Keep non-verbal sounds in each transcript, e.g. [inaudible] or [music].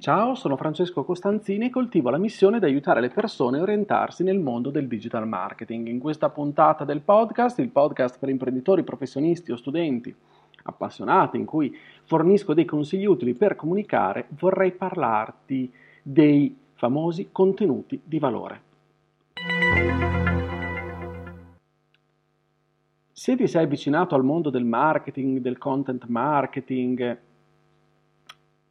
Ciao, sono Francesco Costanzini e coltivo la missione di aiutare le persone a orientarsi nel mondo del digital marketing. In questa puntata del podcast, il podcast per imprenditori, professionisti o studenti appassionati, in cui fornisco dei consigli utili per comunicare, vorrei parlarti dei famosi contenuti di valore. Se ti sei avvicinato al mondo del marketing, del content marketing,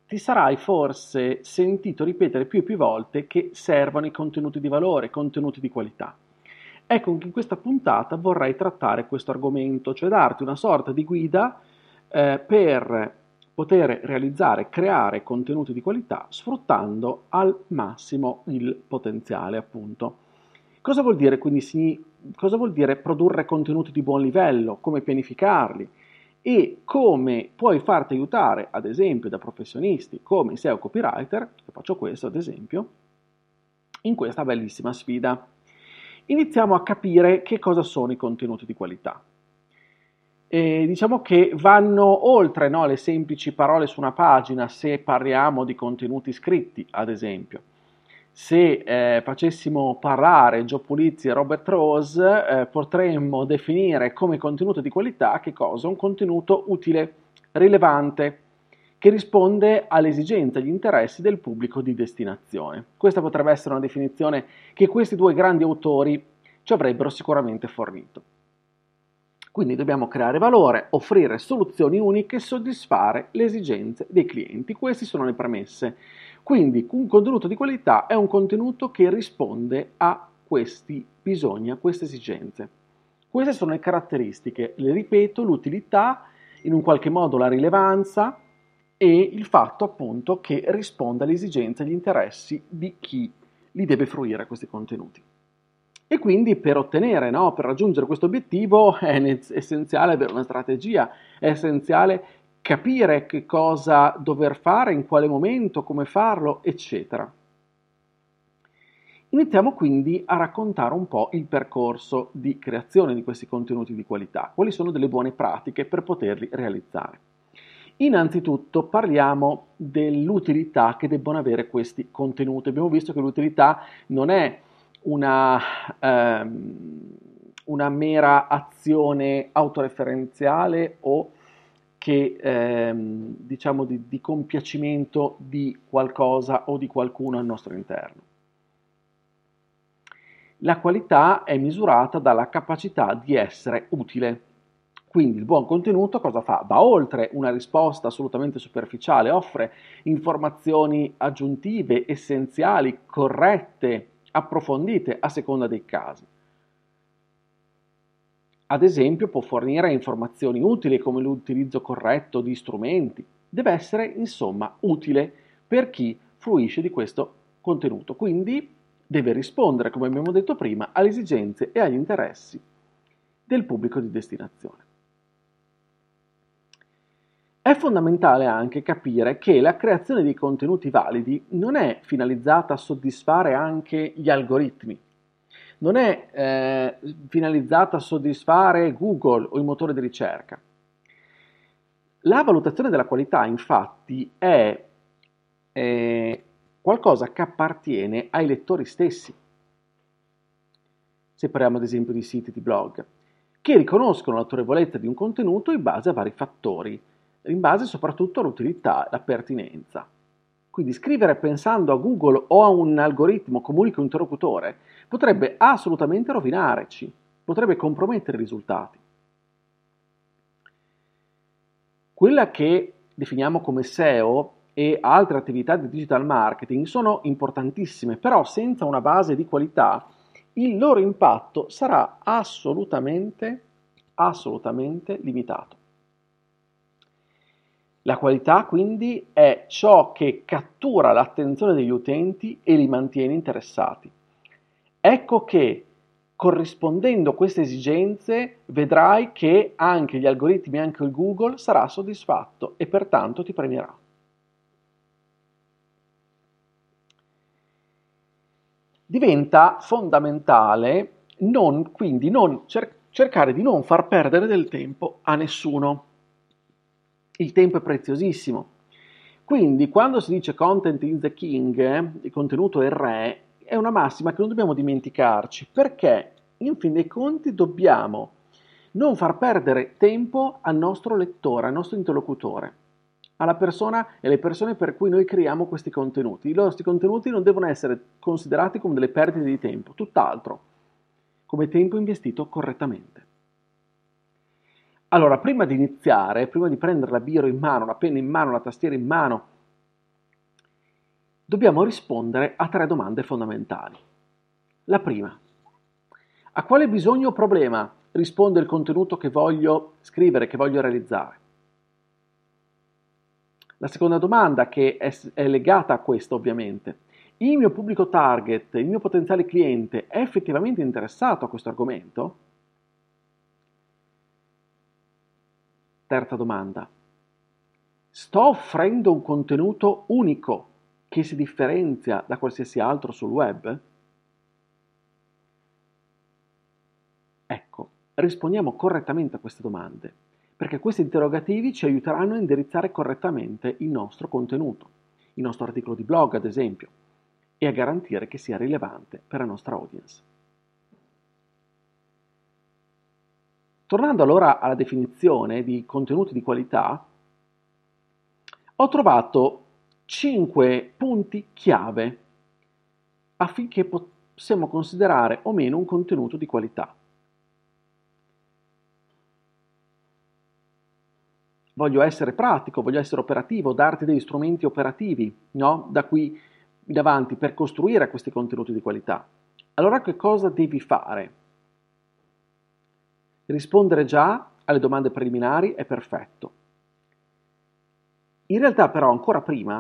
ti sarai forse sentito ripetere più e più volte che servono i contenuti di valore, contenuti di qualità. Ecco che in questa puntata vorrei trattare questo argomento, cioè darti una sorta di guida eh, per poter realizzare, creare contenuti di qualità sfruttando al massimo il potenziale, appunto. Cosa vuol dire quindi cosa vuol dire produrre contenuti di buon livello, come pianificarli, e come puoi farti aiutare, ad esempio, da professionisti come SEO copywriter, io faccio questo ad esempio, in questa bellissima sfida. Iniziamo a capire che cosa sono i contenuti di qualità. E diciamo che vanno oltre no, le semplici parole su una pagina se parliamo di contenuti scritti, ad esempio se eh, facessimo parlare Gio Pulizzi e Robert Rose, eh, potremmo definire come contenuto di qualità che cosa? Un contenuto utile, rilevante, che risponde alle esigenze e agli interessi del pubblico di destinazione. Questa potrebbe essere una definizione che questi due grandi autori ci avrebbero sicuramente fornito. Quindi dobbiamo creare valore, offrire soluzioni uniche e soddisfare le esigenze dei clienti. Queste sono le premesse quindi un contenuto di qualità è un contenuto che risponde a questi bisogni, a queste esigenze. Queste sono le caratteristiche, le ripeto, l'utilità, in un qualche modo la rilevanza e il fatto appunto che risponda alle esigenze e agli interessi di chi li deve fruire questi contenuti. E quindi per ottenere, no, per raggiungere questo obiettivo è essenziale avere una strategia, è essenziale capire che cosa dover fare, in quale momento, come farlo, eccetera. Iniziamo quindi a raccontare un po' il percorso di creazione di questi contenuti di qualità, quali sono delle buone pratiche per poterli realizzare. Innanzitutto parliamo dell'utilità che debbono avere questi contenuti. Abbiamo visto che l'utilità non è una, ehm, una mera azione autoreferenziale o che ehm, diciamo di, di compiacimento di qualcosa o di qualcuno al nostro interno. La qualità è misurata dalla capacità di essere utile. Quindi il buon contenuto cosa fa? Va oltre una risposta assolutamente superficiale, offre informazioni aggiuntive, essenziali, corrette, approfondite a seconda dei casi. Ad esempio può fornire informazioni utili come l'utilizzo corretto di strumenti. Deve essere insomma utile per chi fruisce di questo contenuto, quindi deve rispondere, come abbiamo detto prima, alle esigenze e agli interessi del pubblico di destinazione. È fondamentale anche capire che la creazione di contenuti validi non è finalizzata a soddisfare anche gli algoritmi, non è eh, finalizzata a soddisfare Google o i motori di ricerca. La valutazione della qualità, infatti, è eh, qualcosa che appartiene ai lettori stessi. Se parliamo ad esempio di siti di blog, che riconoscono l'autorevolezza di un contenuto in base a vari fattori, in base soprattutto all'utilità, alla pertinenza. Quindi scrivere pensando a Google o a un algoritmo comunico interlocutore potrebbe assolutamente rovinarci, potrebbe compromettere i risultati. Quella che definiamo come SEO e altre attività di digital marketing sono importantissime, però senza una base di qualità il loro impatto sarà assolutamente, assolutamente limitato. La qualità quindi è ciò che cattura l'attenzione degli utenti e li mantiene interessati. Ecco che corrispondendo a queste esigenze vedrai che anche gli algoritmi, anche il Google sarà soddisfatto e pertanto ti premierà. Diventa fondamentale non, quindi non cer- cercare di non far perdere del tempo a nessuno. Il tempo è preziosissimo. Quindi quando si dice content is the king, il contenuto è il re, è una massima che non dobbiamo dimenticarci, perché in fin dei conti dobbiamo non far perdere tempo al nostro lettore, al nostro interlocutore, alla persona e alle persone per cui noi creiamo questi contenuti. I nostri contenuti non devono essere considerati come delle perdite di tempo, tutt'altro, come tempo investito correttamente. Allora, prima di iniziare, prima di prendere la biro in mano, la penna in mano, la tastiera in mano, dobbiamo rispondere a tre domande fondamentali. La prima, a quale bisogno o problema risponde il contenuto che voglio scrivere, che voglio realizzare? La seconda domanda, che è, è legata a questo ovviamente, il mio pubblico target, il mio potenziale cliente è effettivamente interessato a questo argomento? Terza domanda, sto offrendo un contenuto unico che si differenzia da qualsiasi altro sul web? Ecco, rispondiamo correttamente a queste domande, perché questi interrogativi ci aiuteranno a indirizzare correttamente il nostro contenuto, il nostro articolo di blog ad esempio, e a garantire che sia rilevante per la nostra audience. Tornando allora alla definizione di contenuti di qualità, ho trovato 5 punti chiave affinché possiamo considerare o meno un contenuto di qualità. Voglio essere pratico, voglio essere operativo, darti degli strumenti operativi no? da qui in avanti per costruire questi contenuti di qualità. Allora che cosa devi fare? Rispondere già alle domande preliminari è perfetto. In realtà però ancora prima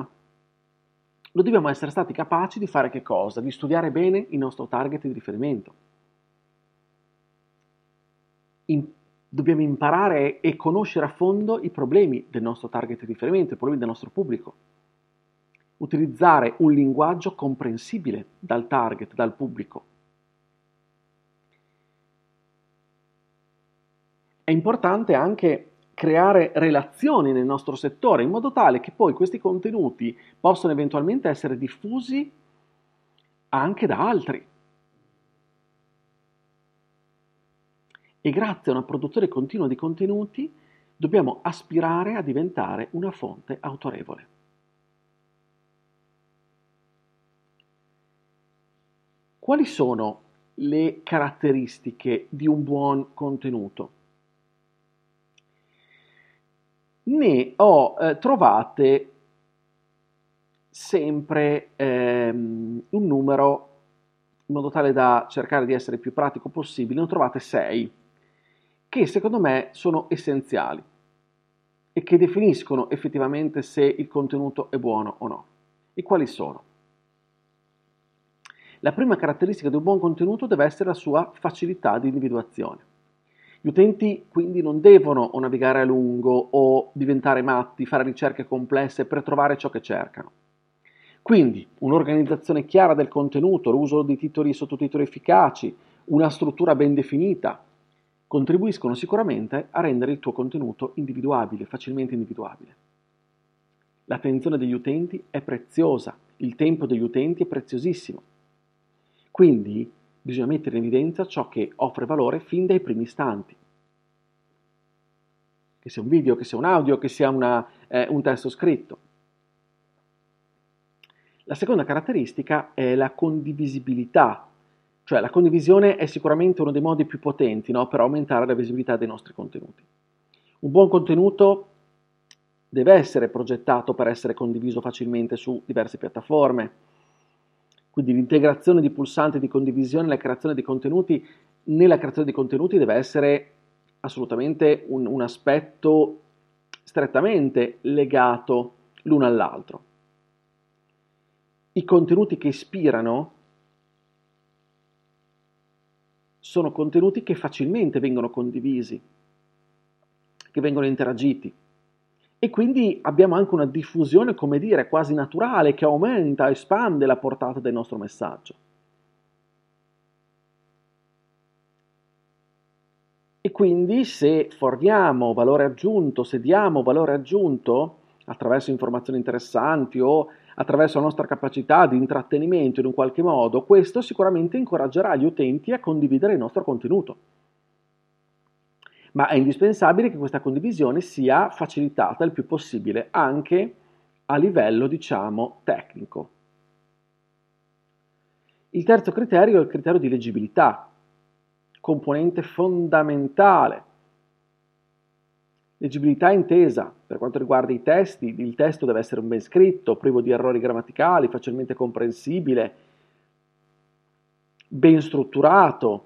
lo dobbiamo essere stati capaci di fare che cosa? Di studiare bene il nostro target di riferimento. In, dobbiamo imparare e conoscere a fondo i problemi del nostro target di riferimento, i problemi del nostro pubblico. Utilizzare un linguaggio comprensibile dal target, dal pubblico. È importante anche creare relazioni nel nostro settore in modo tale che poi questi contenuti possano eventualmente essere diffusi anche da altri. E grazie a una produzione continua di contenuti dobbiamo aspirare a diventare una fonte autorevole. Quali sono le caratteristiche di un buon contenuto? Ne ho eh, trovate sempre ehm, un numero in modo tale da cercare di essere il più pratico possibile, ne ho trovate sei che secondo me sono essenziali e che definiscono effettivamente se il contenuto è buono o no. E quali sono? La prima caratteristica di un buon contenuto deve essere la sua facilità di individuazione. Gli utenti quindi non devono o navigare a lungo o diventare matti, fare ricerche complesse per trovare ciò che cercano. Quindi un'organizzazione chiara del contenuto, l'uso di titoli e sottotitoli efficaci, una struttura ben definita, contribuiscono sicuramente a rendere il tuo contenuto individuabile, facilmente individuabile. L'attenzione degli utenti è preziosa, il tempo degli utenti è preziosissimo. Quindi bisogna mettere in evidenza ciò che offre valore fin dai primi istanti. Che sia un video, che sia un audio, che sia una, eh, un testo scritto. La seconda caratteristica è la condivisibilità, cioè la condivisione è sicuramente uno dei modi più potenti no, per aumentare la visibilità dei nostri contenuti. Un buon contenuto deve essere progettato per essere condiviso facilmente su diverse piattaforme, quindi l'integrazione di pulsanti di condivisione e la creazione di contenuti, nella creazione di contenuti deve essere assolutamente un, un aspetto strettamente legato l'uno all'altro. I contenuti che ispirano sono contenuti che facilmente vengono condivisi, che vengono interagiti. E quindi abbiamo anche una diffusione, come dire, quasi naturale che aumenta, espande la portata del nostro messaggio. E quindi se forniamo valore aggiunto, se diamo valore aggiunto attraverso informazioni interessanti o attraverso la nostra capacità di intrattenimento in un qualche modo, questo sicuramente incoraggerà gli utenti a condividere il nostro contenuto. Ma è indispensabile che questa condivisione sia facilitata il più possibile anche a livello, diciamo, tecnico. Il terzo criterio è il criterio di leggibilità, componente fondamentale Leggibilità intesa. Per quanto riguarda i testi, il testo deve essere ben scritto, privo di errori grammaticali, facilmente comprensibile, ben strutturato,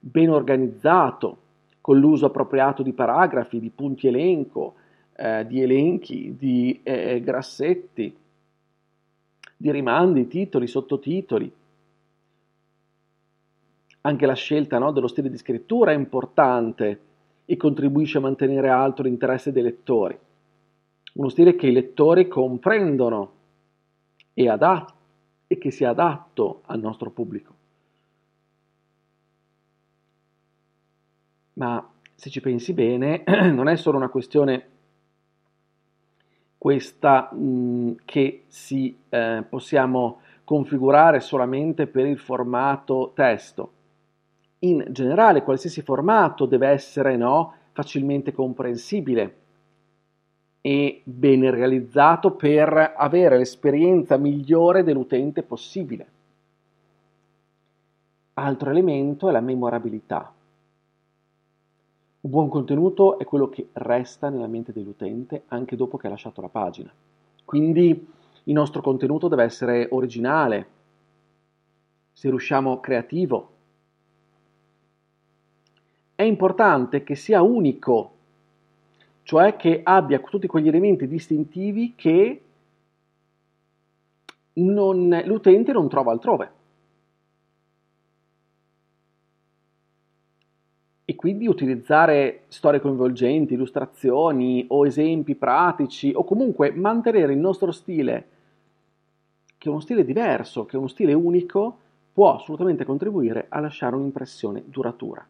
ben organizzato, con l'uso appropriato di paragrafi, di punti elenco, eh, di elenchi, di eh, grassetti, di rimandi, titoli, sottotitoli. Anche la scelta no, dello stile di scrittura è importante e contribuisce a mantenere alto l'interesse dei lettori. Uno stile che i lettori comprendono e, adat- e che sia adatto al nostro pubblico. Ma se ci pensi bene, [clears throat] non è solo una questione questa mh, che si eh, possiamo configurare solamente per il formato testo in generale qualsiasi formato deve essere no, facilmente comprensibile e ben realizzato per avere l'esperienza migliore dell'utente possibile. Altro elemento è la memorabilità. Un buon contenuto è quello che resta nella mente dell'utente anche dopo che ha lasciato la pagina. Quindi il nostro contenuto deve essere originale, se riusciamo creativo, è importante che sia unico, cioè che abbia tutti quegli elementi distintivi che non, l'utente non trova altrove. E quindi utilizzare storie coinvolgenti, illustrazioni o esempi pratici o comunque mantenere il nostro stile, che è uno stile diverso, che è uno stile unico, può assolutamente contribuire a lasciare un'impressione duratura.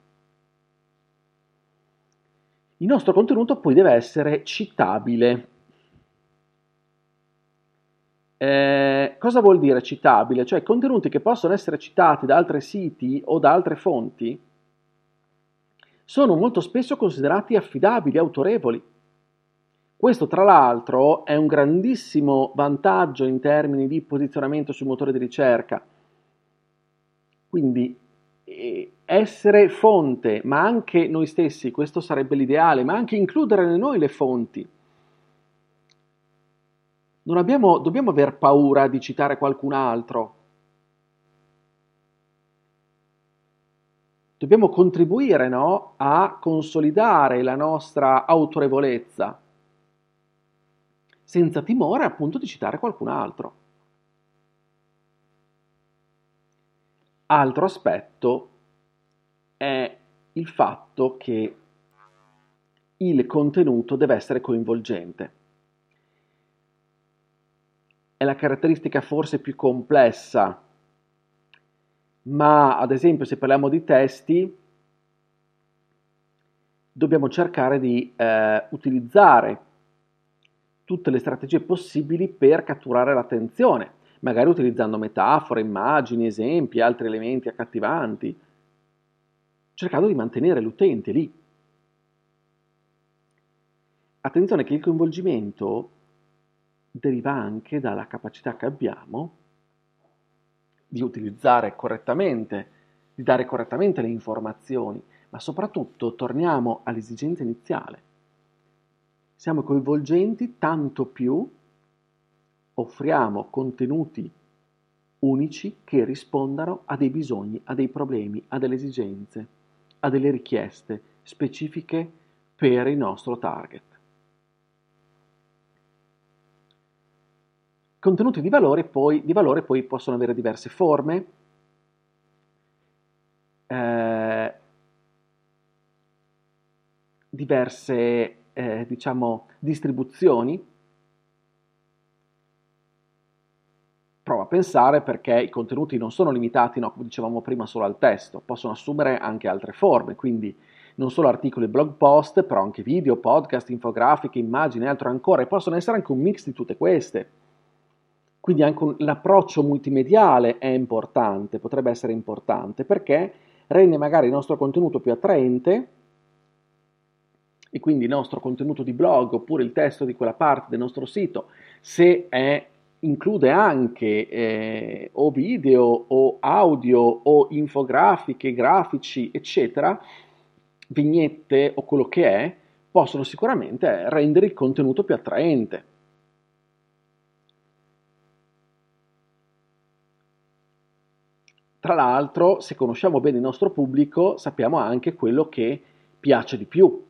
Il nostro contenuto poi deve essere citabile. Eh, cosa vuol dire citabile? Cioè contenuti che possono essere citati da altri siti o da altre fonti sono molto spesso considerati affidabili, autorevoli. Questo tra l'altro è un grandissimo vantaggio in termini di posizionamento sui motori di ricerca. Quindi essere fonte, ma anche noi stessi, questo sarebbe l'ideale, ma anche includere in noi le fonti. Non abbiamo, dobbiamo aver paura di citare qualcun altro. Dobbiamo contribuire no, a consolidare la nostra autorevolezza, senza timore appunto di citare qualcun altro. Altro aspetto è il fatto che il contenuto deve essere coinvolgente. È la caratteristica forse più complessa, ma ad esempio se parliamo di testi, dobbiamo cercare di eh, utilizzare tutte le strategie possibili per catturare l'attenzione, magari utilizzando metafore, immagini, esempi, altri elementi accattivanti, cercando di mantenere l'utente lì. Attenzione che il coinvolgimento deriva anche dalla capacità che abbiamo di utilizzare correttamente, di dare correttamente le informazioni, ma soprattutto torniamo all'esigenza iniziale. Siamo coinvolgenti tanto più offriamo contenuti unici che rispondano a dei bisogni, a dei problemi, a delle esigenze a delle richieste specifiche per il nostro target. Contenuti di valore, poi, di valore poi possono avere diverse forme, eh, diverse eh, diciamo, distribuzioni. Prova a pensare perché i contenuti non sono limitati, no, come dicevamo prima, solo al testo, possono assumere anche altre forme, quindi non solo articoli e blog post, però anche video, podcast, infografiche, immagini e altro ancora, e possono essere anche un mix di tutte queste. Quindi anche l'approccio multimediale è importante, potrebbe essere importante, perché rende magari il nostro contenuto più attraente e quindi il nostro contenuto di blog oppure il testo di quella parte del nostro sito, se è, include anche eh, o video o audio o infografiche, grafici, eccetera, vignette o quello che è, possono sicuramente rendere il contenuto più attraente. Tra l'altro, se conosciamo bene il nostro pubblico, sappiamo anche quello che piace di più.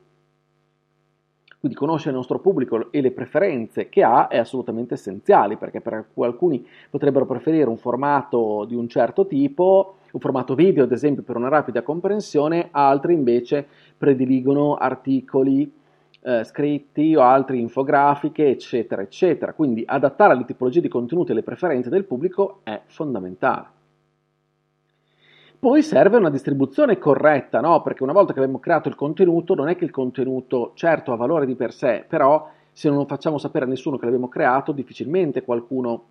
Quindi conoscere il nostro pubblico e le preferenze che ha è assolutamente essenziale, perché per alcuni potrebbero preferire un formato di un certo tipo, un formato video ad esempio per una rapida comprensione, altri invece prediligono articoli eh, scritti o altre infografiche, eccetera, eccetera. Quindi adattare le tipologie di contenuti e le preferenze del pubblico è fondamentale. Poi serve una distribuzione corretta, no? Perché una volta che abbiamo creato il contenuto, non è che il contenuto certo ha valore di per sé, però se non lo facciamo sapere a nessuno che l'abbiamo creato, difficilmente qualcuno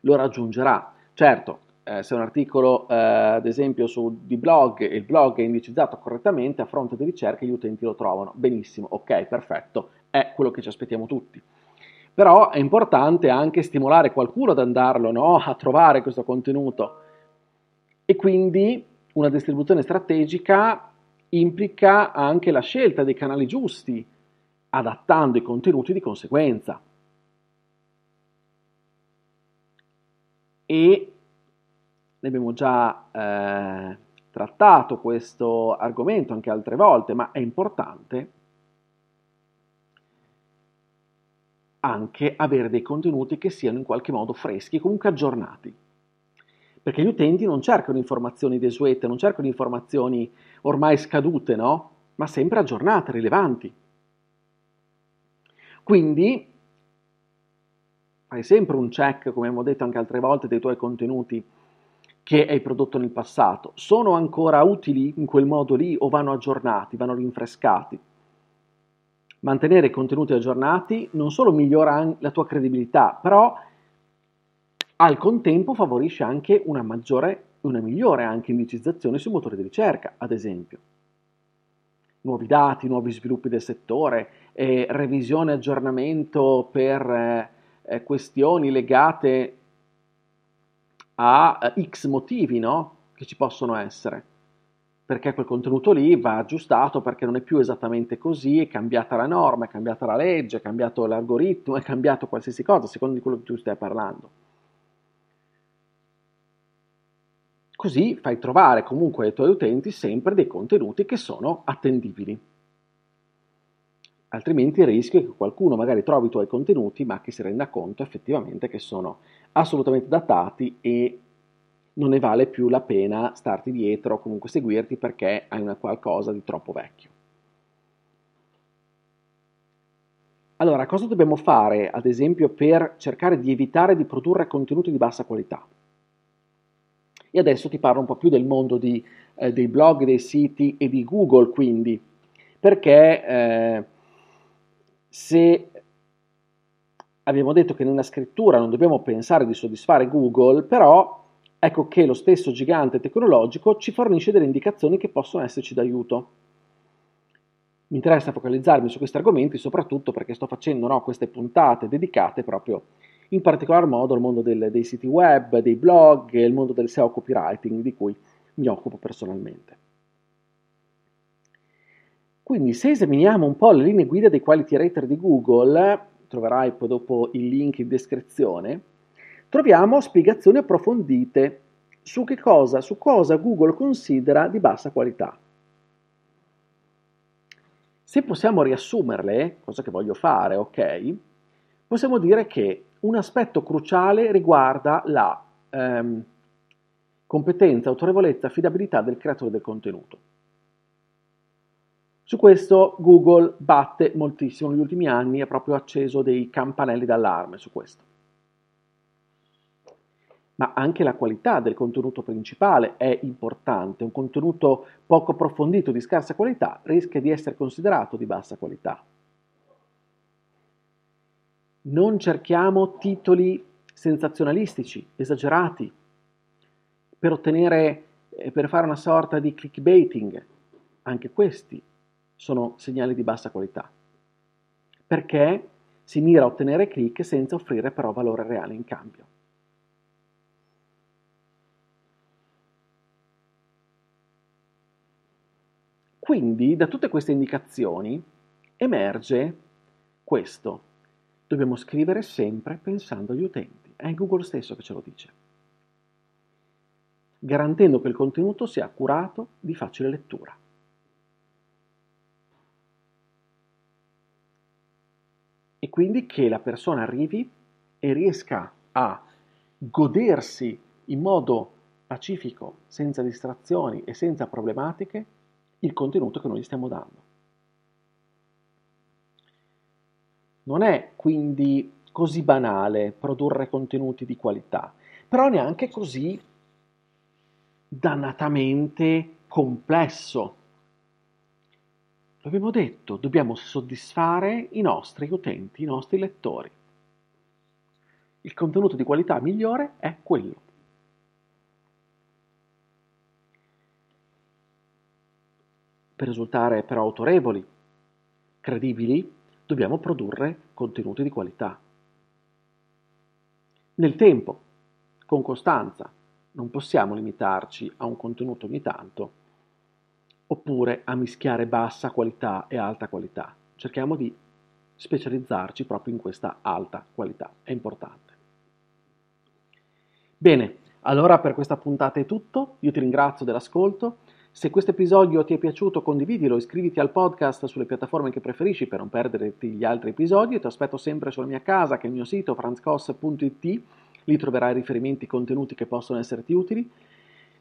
lo raggiungerà. Certo, eh, se un articolo, eh, ad esempio, su, di blog e il blog è indicizzato correttamente, a fronte di ricerche gli utenti lo trovano. Benissimo, ok, perfetto, è quello che ci aspettiamo tutti. Però è importante anche stimolare qualcuno ad andarlo no? a trovare questo contenuto e quindi una distribuzione strategica implica anche la scelta dei canali giusti, adattando i contenuti di conseguenza. E ne abbiamo già eh, trattato questo argomento anche altre volte, ma è importante anche avere dei contenuti che siano in qualche modo freschi, comunque aggiornati perché gli utenti non cercano informazioni desuete, non cercano informazioni ormai scadute, no? Ma sempre aggiornate, rilevanti. Quindi fai sempre un check, come abbiamo detto anche altre volte, dei tuoi contenuti che hai prodotto nel passato. Sono ancora utili in quel modo lì o vanno aggiornati, vanno rinfrescati? Mantenere i contenuti aggiornati non solo migliora la tua credibilità, però al contempo favorisce anche una maggiore, una migliore anche indicizzazione sui motori di ricerca, ad esempio. Nuovi dati, nuovi sviluppi del settore, eh, revisione e aggiornamento per eh, questioni legate a eh, X motivi no? che ci possono essere. Perché quel contenuto lì va aggiustato perché non è più esattamente così, è cambiata la norma, è cambiata la legge, è cambiato l'algoritmo, è cambiato qualsiasi cosa, secondo di quello che tu stai parlando. Così fai trovare comunque ai tuoi utenti sempre dei contenuti che sono attendibili. Altrimenti il rischio è che qualcuno magari trovi i tuoi contenuti ma che si renda conto effettivamente che sono assolutamente datati e non ne vale più la pena starti dietro o comunque seguirti perché hai una qualcosa di troppo vecchio. Allora, cosa dobbiamo fare, ad esempio, per cercare di evitare di produrre contenuti di bassa qualità? E adesso ti parlo un po' più del mondo di, eh, dei blog, dei siti e di Google, quindi, perché eh, se abbiamo detto che nella scrittura non dobbiamo pensare di soddisfare Google, però ecco che lo stesso gigante tecnologico ci fornisce delle indicazioni che possono esserci d'aiuto. Mi interessa focalizzarmi su questi argomenti soprattutto perché sto facendo no, queste puntate dedicate proprio in particolar modo al mondo del, dei siti web, dei blog il mondo del SEO copywriting di cui mi occupo personalmente. Quindi se esaminiamo un po' le linee guida dei quality rater di Google, troverai poi dopo il link in descrizione, troviamo spiegazioni approfondite su che cosa, su cosa Google considera di bassa qualità. Se possiamo riassumerle, cosa che voglio fare, ok? Possiamo dire che un aspetto cruciale riguarda la ehm, competenza, autorevolezza, affidabilità del creatore del contenuto. Su questo Google batte moltissimo, negli ultimi anni ha proprio acceso dei campanelli d'allarme su questo. Ma anche la qualità del contenuto principale è importante. Un contenuto poco approfondito di scarsa qualità rischia di essere considerato di bassa qualità. Non cerchiamo titoli sensazionalistici, esagerati, per ottenere, eh, per fare una sorta di clickbaiting. Anche questi sono segnali di bassa qualità, perché si mira a ottenere click senza offrire però valore reale in cambio. Quindi da tutte queste indicazioni emerge questo. Dobbiamo scrivere sempre pensando agli utenti. È Google stesso che ce lo dice. Garantendo che il contenuto sia accurato, di facile lettura. e quindi che la persona arrivi e riesca a godersi in modo pacifico, senza distrazioni e senza problematiche, il contenuto che noi gli stiamo dando. Non è quindi così banale produrre contenuti di qualità, però neanche così dannatamente complesso L'abbiamo detto, dobbiamo soddisfare i nostri utenti, i nostri lettori. Il contenuto di qualità migliore è quello. Per risultare però autorevoli, credibili, dobbiamo produrre contenuti di qualità. Nel tempo, con costanza, non possiamo limitarci a un contenuto ogni tanto oppure a mischiare bassa qualità e alta qualità. Cerchiamo di specializzarci proprio in questa alta qualità, è importante. Bene, allora per questa puntata è tutto, io ti ringrazio dell'ascolto. Se questo episodio ti è piaciuto condividilo, iscriviti al podcast sulle piattaforme che preferisci per non perderti gli altri episodi. Ti aspetto sempre sulla mia casa che è il mio sito franzcos.it, lì troverai riferimenti contenuti che possono esserti utili.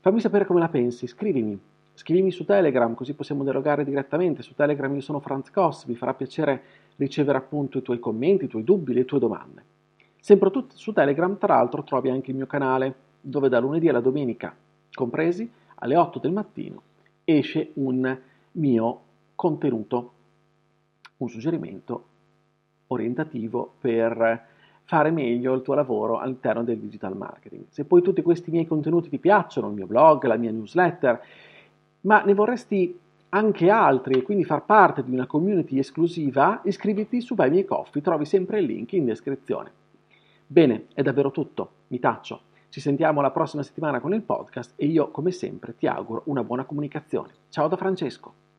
Fammi sapere come la pensi, scrivimi, Scrivimi su Telegram così possiamo dialogare direttamente. Su Telegram io sono Franz Koss, mi farà piacere ricevere appunto i tuoi commenti, i tuoi dubbi, le tue domande. Sempre su Telegram, tra l'altro, trovi anche il mio canale dove da lunedì alla domenica, compresi, alle 8 del mattino, esce un mio contenuto, un suggerimento orientativo per fare meglio il tuo lavoro all'interno del digital marketing. Se poi tutti questi miei contenuti ti piacciono, il mio blog, la mia newsletter, ma ne vorresti anche altri e quindi far parte di una community esclusiva, iscriviti su Buy Me Coffee, trovi sempre il link in descrizione. Bene, è davvero tutto, mi taccio. Ci sentiamo la prossima settimana con il podcast e io, come sempre, ti auguro una buona comunicazione. Ciao da Francesco.